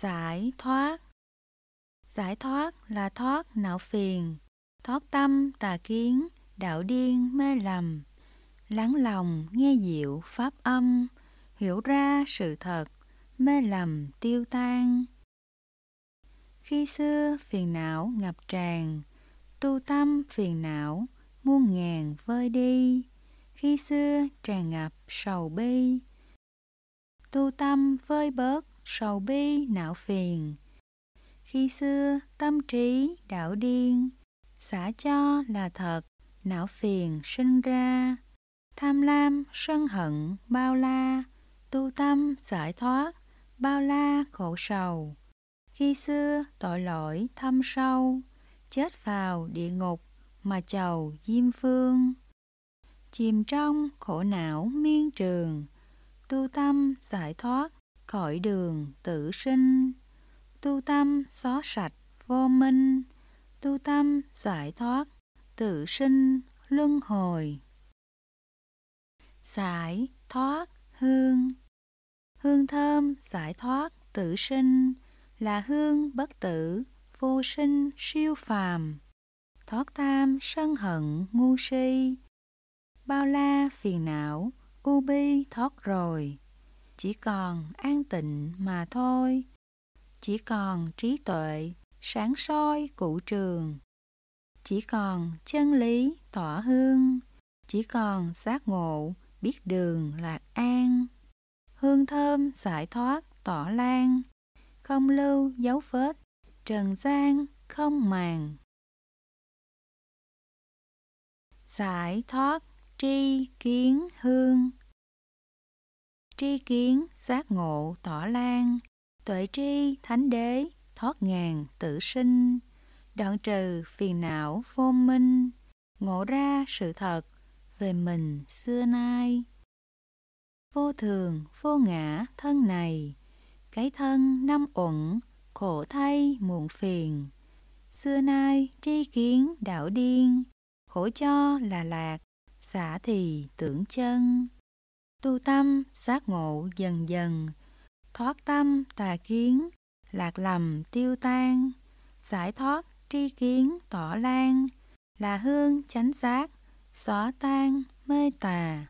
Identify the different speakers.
Speaker 1: Giải thoát Giải thoát là thoát não phiền, thoát tâm tà kiến, đạo điên mê lầm. Lắng lòng nghe diệu pháp âm, hiểu ra sự thật, mê lầm tiêu tan. Khi xưa phiền não ngập tràn, tu tâm phiền não muôn ngàn vơi đi. Khi xưa tràn ngập sầu bi, tu tâm vơi bớt sầu bi não phiền. Khi xưa tâm trí đảo điên, xả cho là thật, não phiền sinh ra. Tham lam, sân hận, bao la, tu tâm giải thoát, bao la khổ sầu. Khi xưa tội lỗi thâm sâu, chết vào địa ngục mà chầu diêm phương. Chìm trong khổ não miên trường, tu tâm giải thoát khỏi đường tự sinh. Tu tâm xóa sạch vô minh, tu tâm giải thoát tự sinh luân hồi. Giải thoát hương Hương thơm giải thoát tự sinh là hương bất tử, vô sinh siêu phàm. Thoát tham sân hận ngu si, bao la phiền não, u bi thoát rồi. Chỉ còn an tịnh mà thôi, chỉ còn trí tuệ, sáng soi cụ trường. Chỉ còn chân lý tỏa hương, chỉ còn giác ngộ, biết đường lạc an. Hương thơm giải thoát tỏ lan, không lưu dấu vết, trần gian không màng. Giải thoát tri kiến hương Tri kiến giác ngộ tỏ lan, tuệ tri thánh đế thoát ngàn tự sinh, đoạn trừ phiền não vô minh, ngộ ra sự thật về mình xưa nay. Vô thường, vô ngã thân này, cái thân năm uẩn, khổ thay muộn phiền. Xưa nay tri kiến đạo điên, khổ cho là lạc, xả thì tưởng chân. Tu tâm giác ngộ dần dần, thoát tâm tà kiến, lạc lầm tiêu tan, giải thoát tri kiến tỏ lan, là hương chánh giác, xóa tan mê tà.